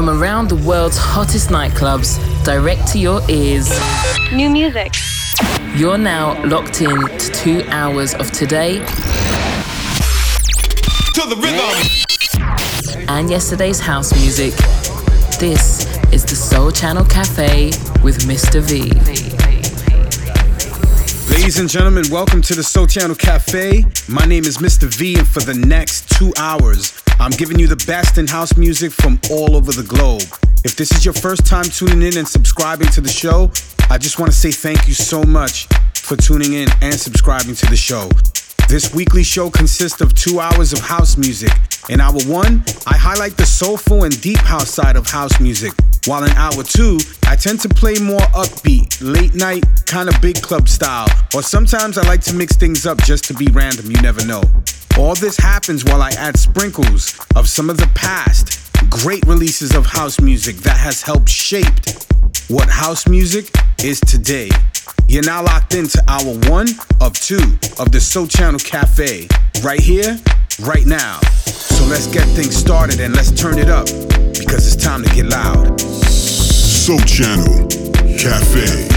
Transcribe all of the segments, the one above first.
from around the world's hottest nightclubs direct to your ears. New music. You're now locked in to two hours of today. To the rhythm. And yesterday's house music. This is the Sole Channel Cafe with Mr. V. Ladies and gentlemen, welcome to the Sole Channel Cafe. My name is Mr. V, and for the next two hours, I'm giving you the best in house music from all over the globe. If this is your first time tuning in and subscribing to the show, I just want to say thank you so much for tuning in and subscribing to the show. This weekly show consists of two hours of house music. In hour one, I highlight the soulful and deep house side of house music, while in hour two, I tend to play more upbeat, late night, kind of big club style, or sometimes I like to mix things up just to be random, you never know. All this happens while I add sprinkles of some of the past great releases of house music that has helped shape what house music is today. You're now locked into hour one of two of the Sole Channel Cafe, right here, right now. So let's get things started and let's turn it up because it's time to get loud. Sole Channel Cafe.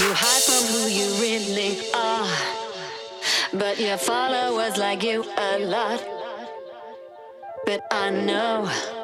You hide from who you really are, but your followers like you a lot. But I know.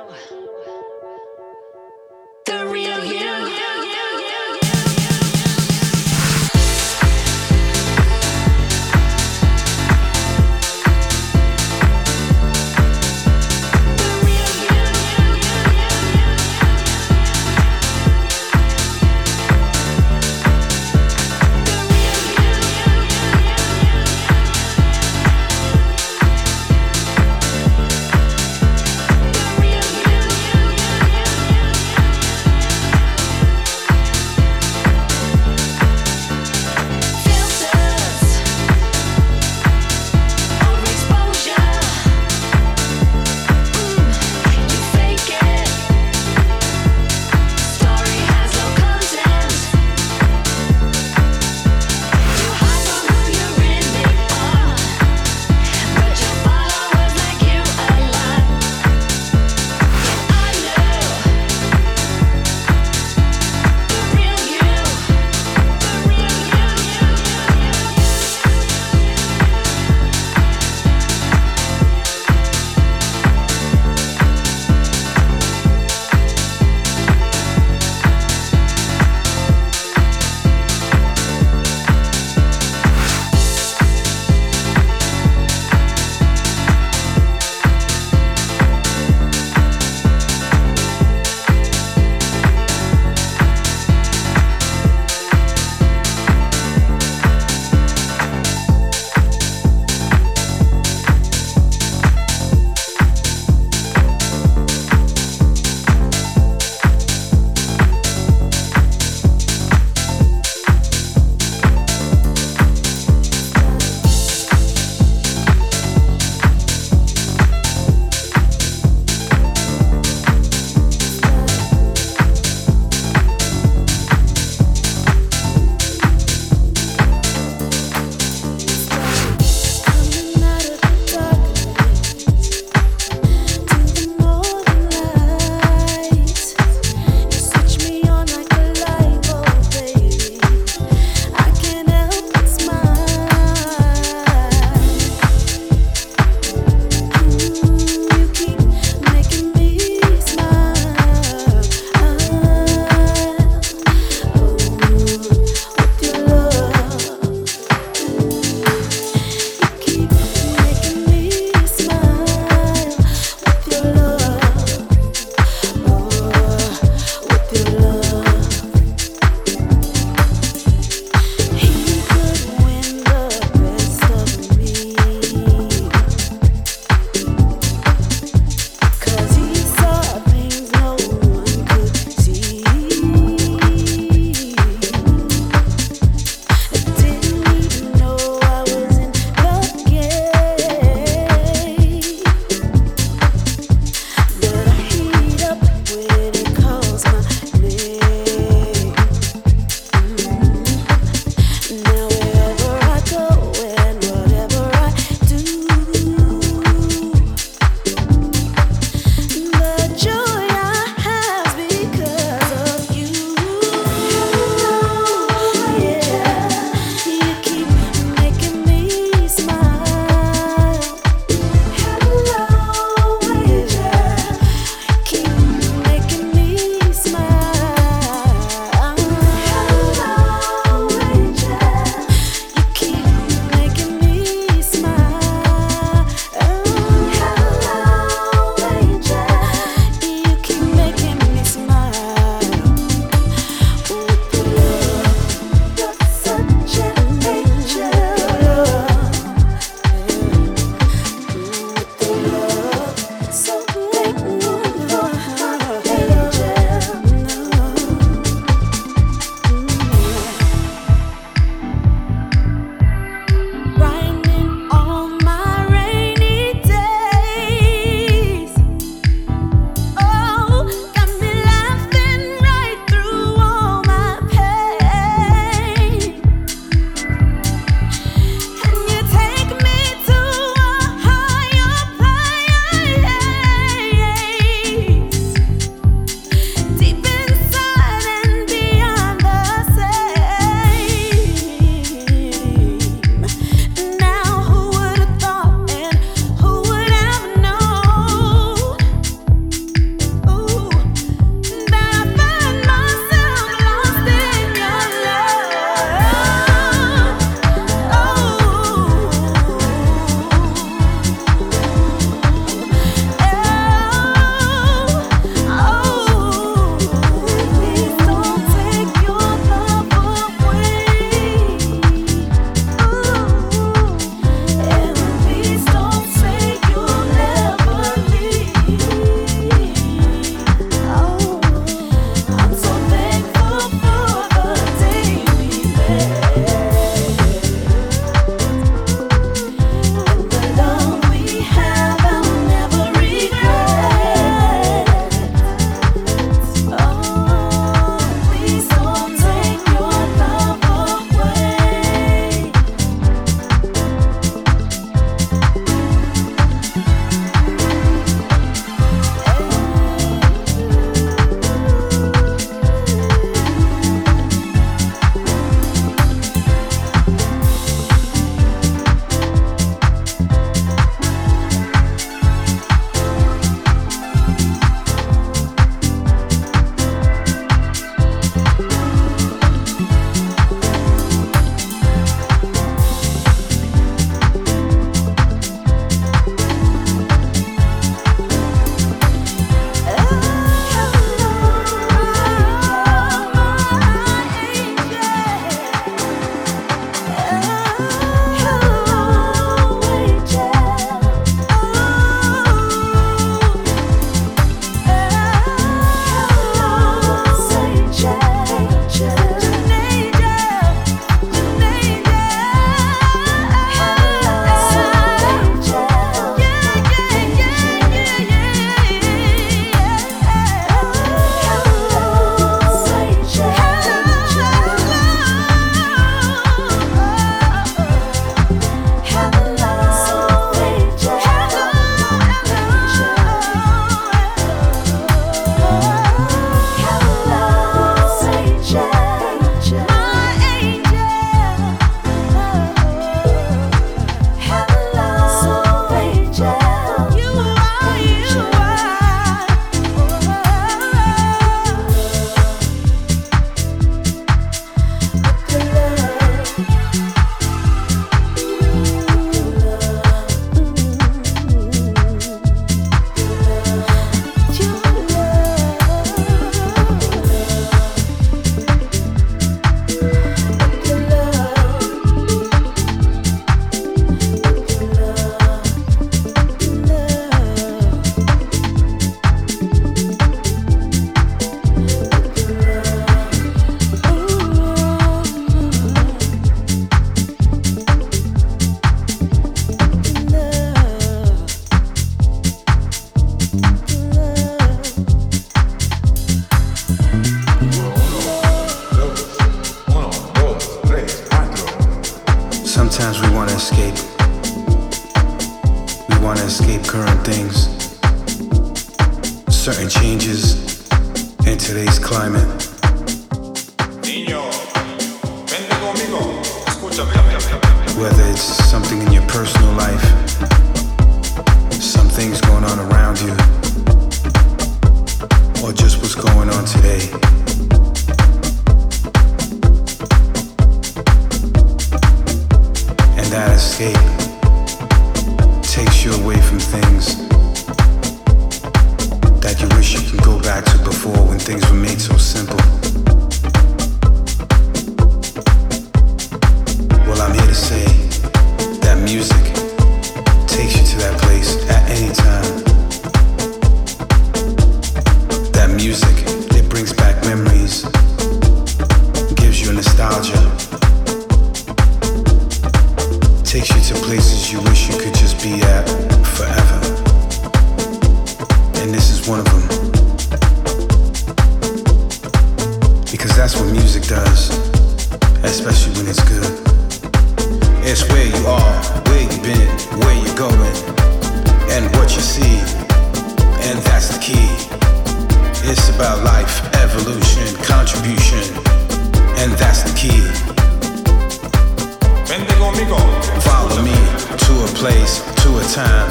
Place, to a time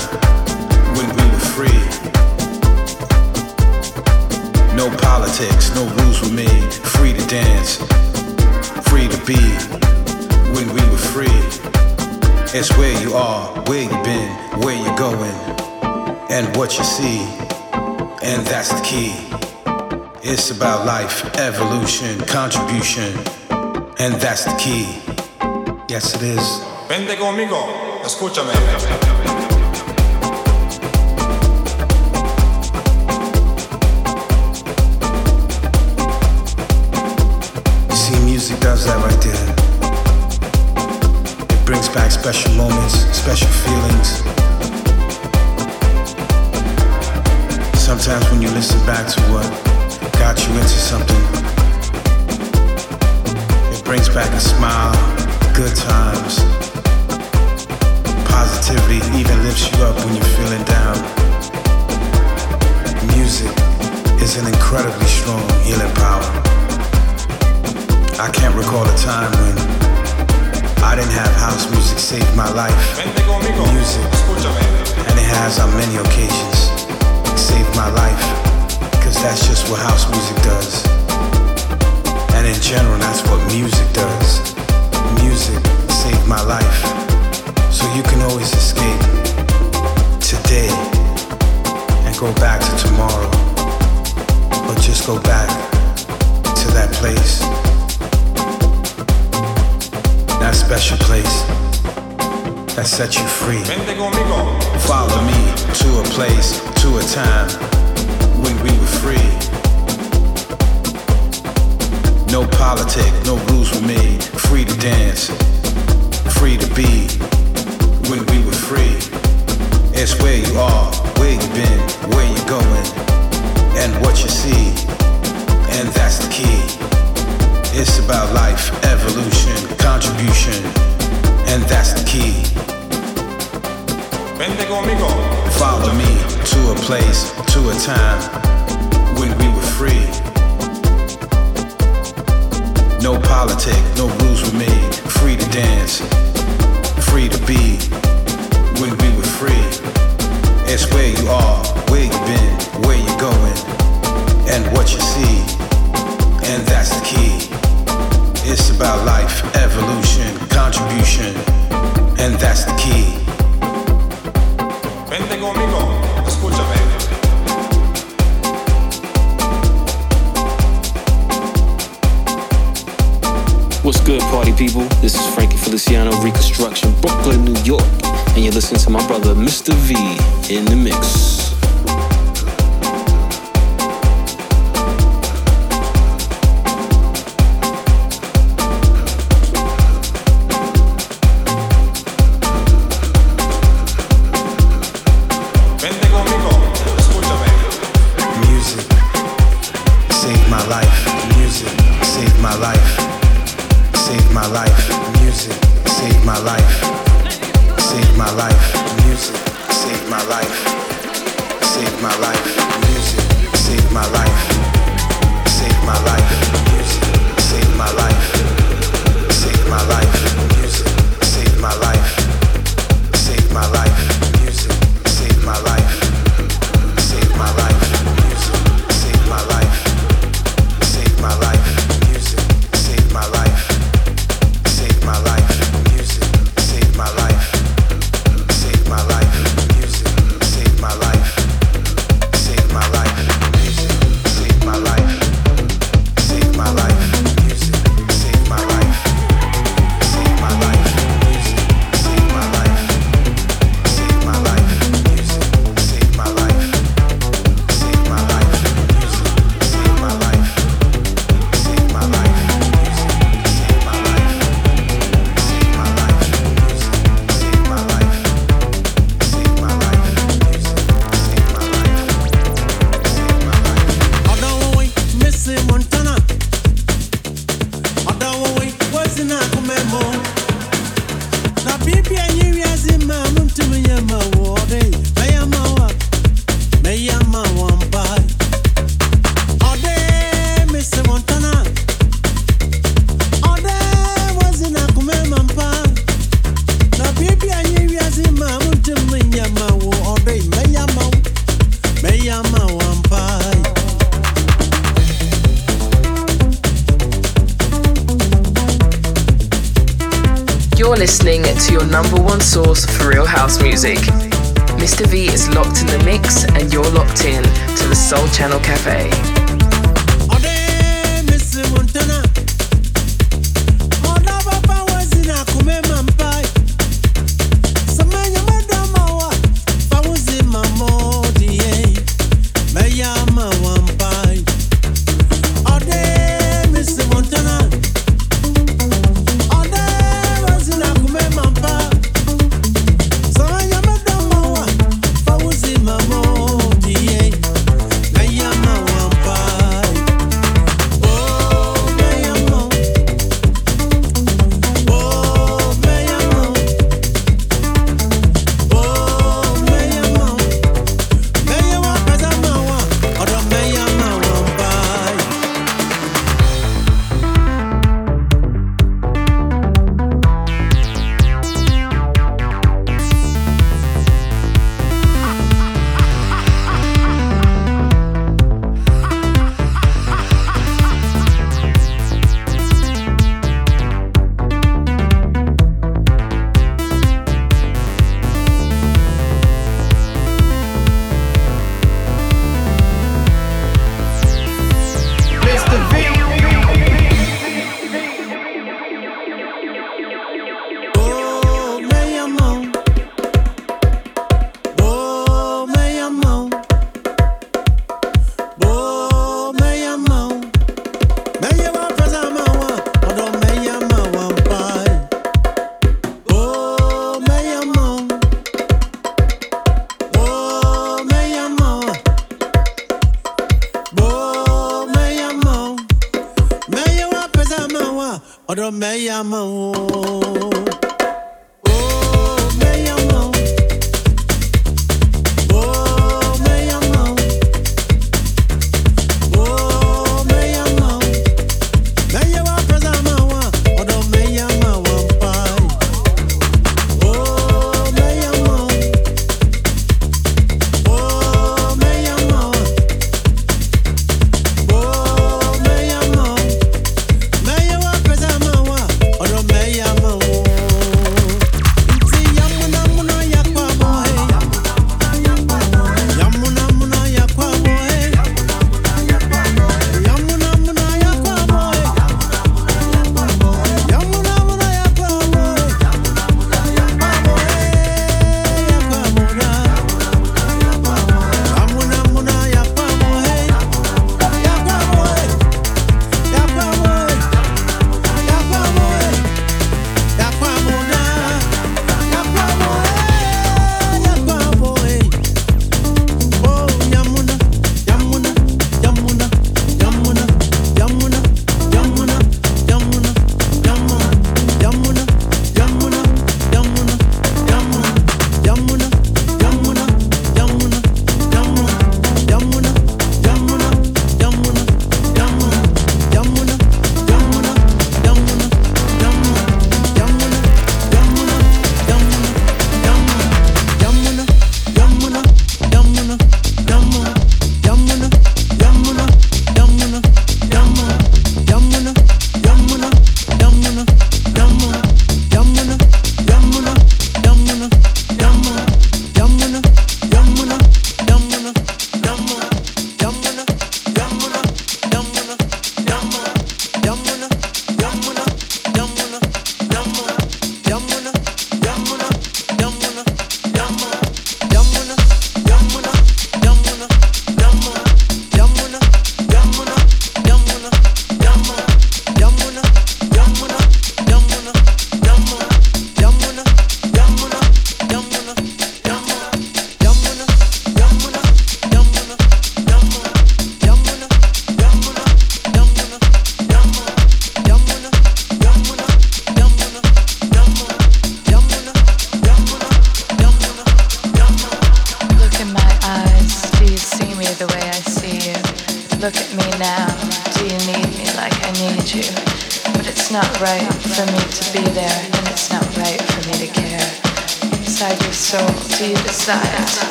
when we were free. No politics, no rules were made. Free to dance, free to be when we were free. It's where you are, where you've been, where you're going, and what you see. And that's the key. It's about life, evolution, contribution, and that's the key. Yes, it is. Vente conmigo, escúchame. You see, music does that right there. It brings back special moments, special feelings. Sometimes when you listen back to what got you into something, it brings back a smile, good times. Positivity even lifts you up when you're feeling down. Music is an incredibly strong healing power. I can't recall a time when I didn't have house music save my life. Music, and it has on many occasions saved my life. Cause that's just what house music does. And in general, that's what music does. Music saved my life. You can always escape today and go back to tomorrow. Or just go back to that place. That special place that set you free. Follow me to a place, to a time when we were free. No politic, no rules were made. Free to dance, free to be when we were free. It's where you are, where you've been, where you're going, and what you see. And that's the key. It's about life, evolution, contribution, and that's the key. Follow me to a place, to a time when we were free. No politic, no rules were made. Free to dance, free to be when we were free. It's where you are, where you've been, where you're going, and what you see. And that's the key. It's about life, evolution, contribution, and that's the key. Vente conmigo, good, party people? This is Frankie Feliciano, Ricanstruction, Brooklyn, New York. And you're listening to my brother, Mr. V, in the mix.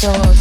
Inside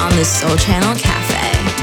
on the Sole Channel Cafe.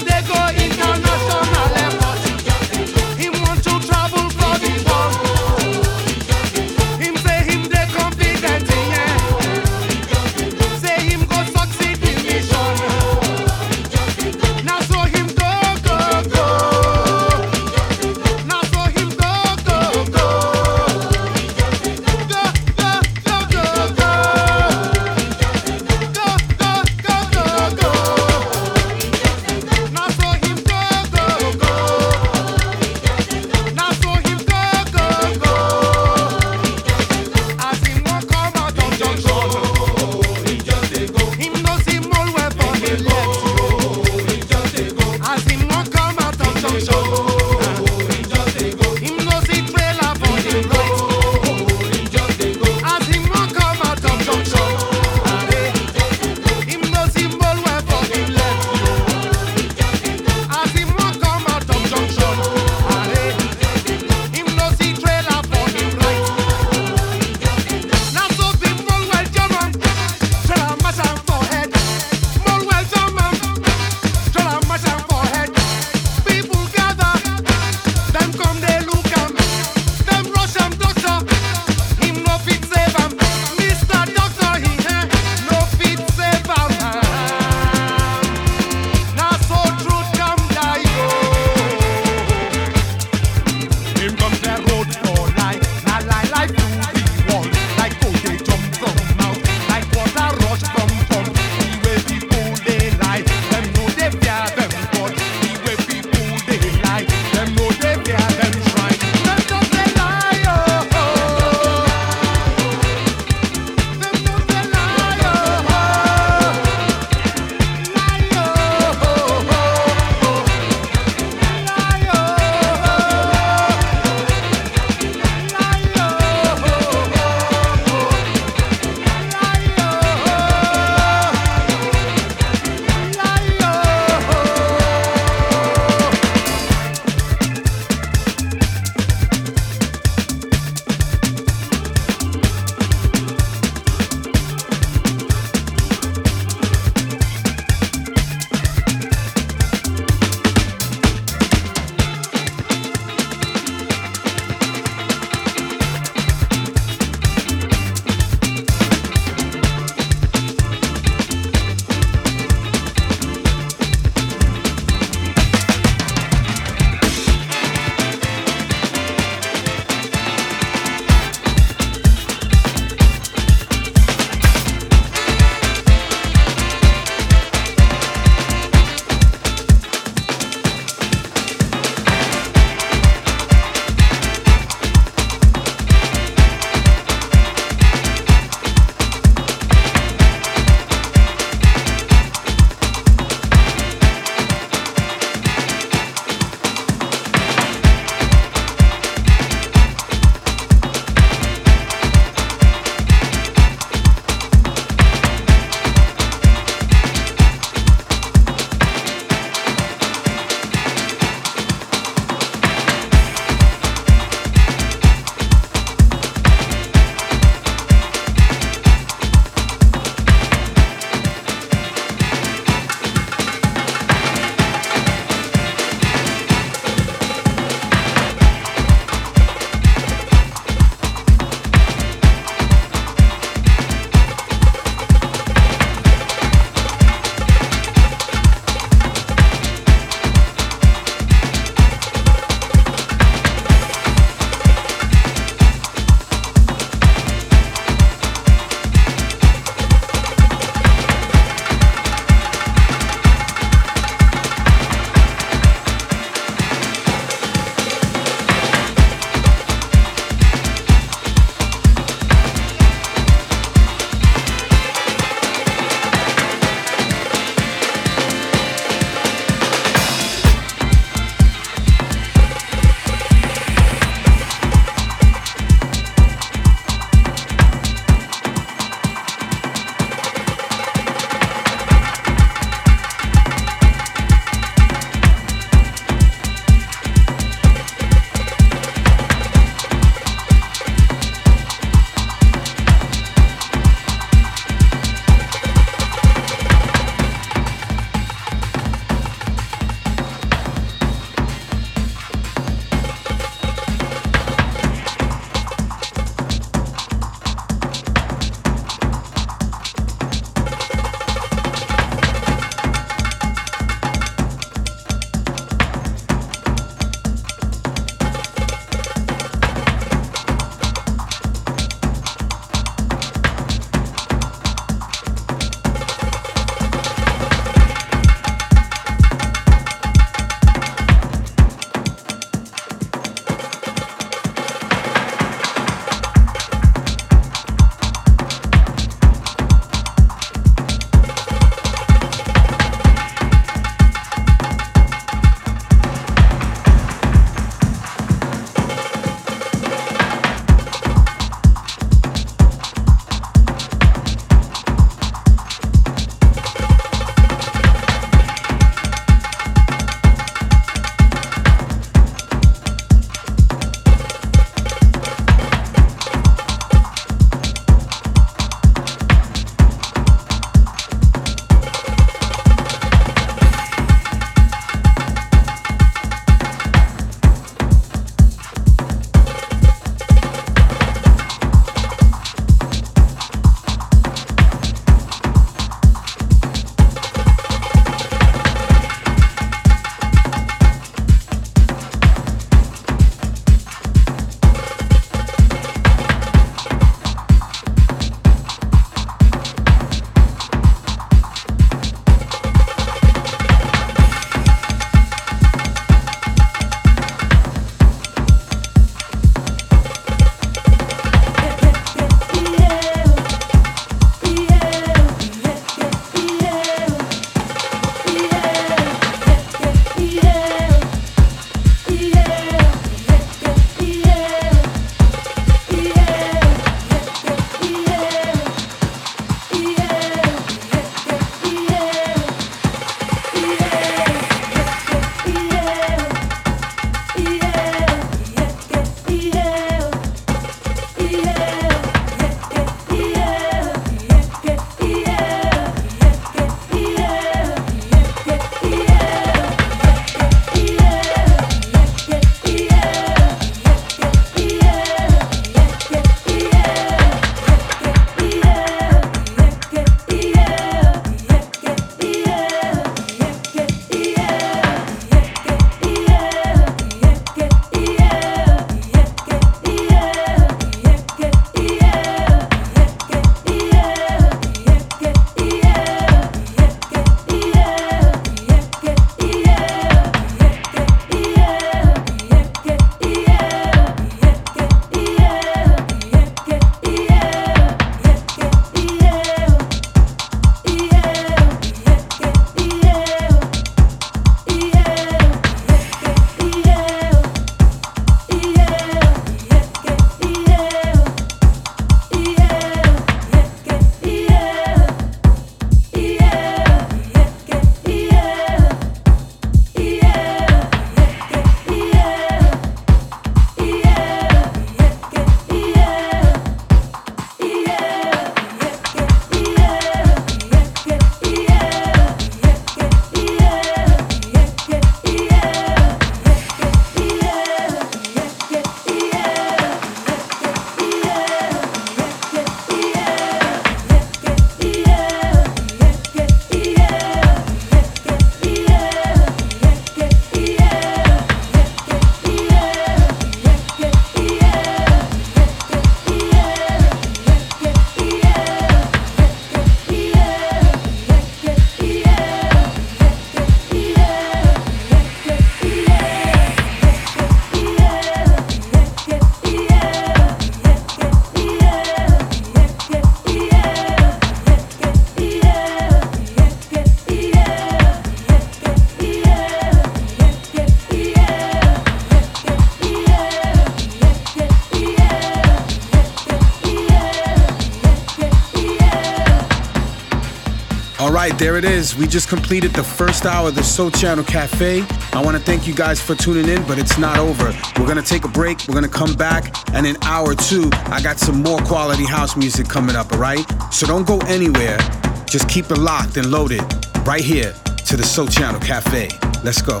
Is. We just completed the first hour of the Sole Channel Cafe. I want to thank you guys for tuning in, but it's not over. We're going to take a break. We're going to come back. And in hour two, I got some more quality house music coming up, all right? So don't go anywhere. Just keep it locked and loaded right here to the Sole Channel Cafe. Let's go.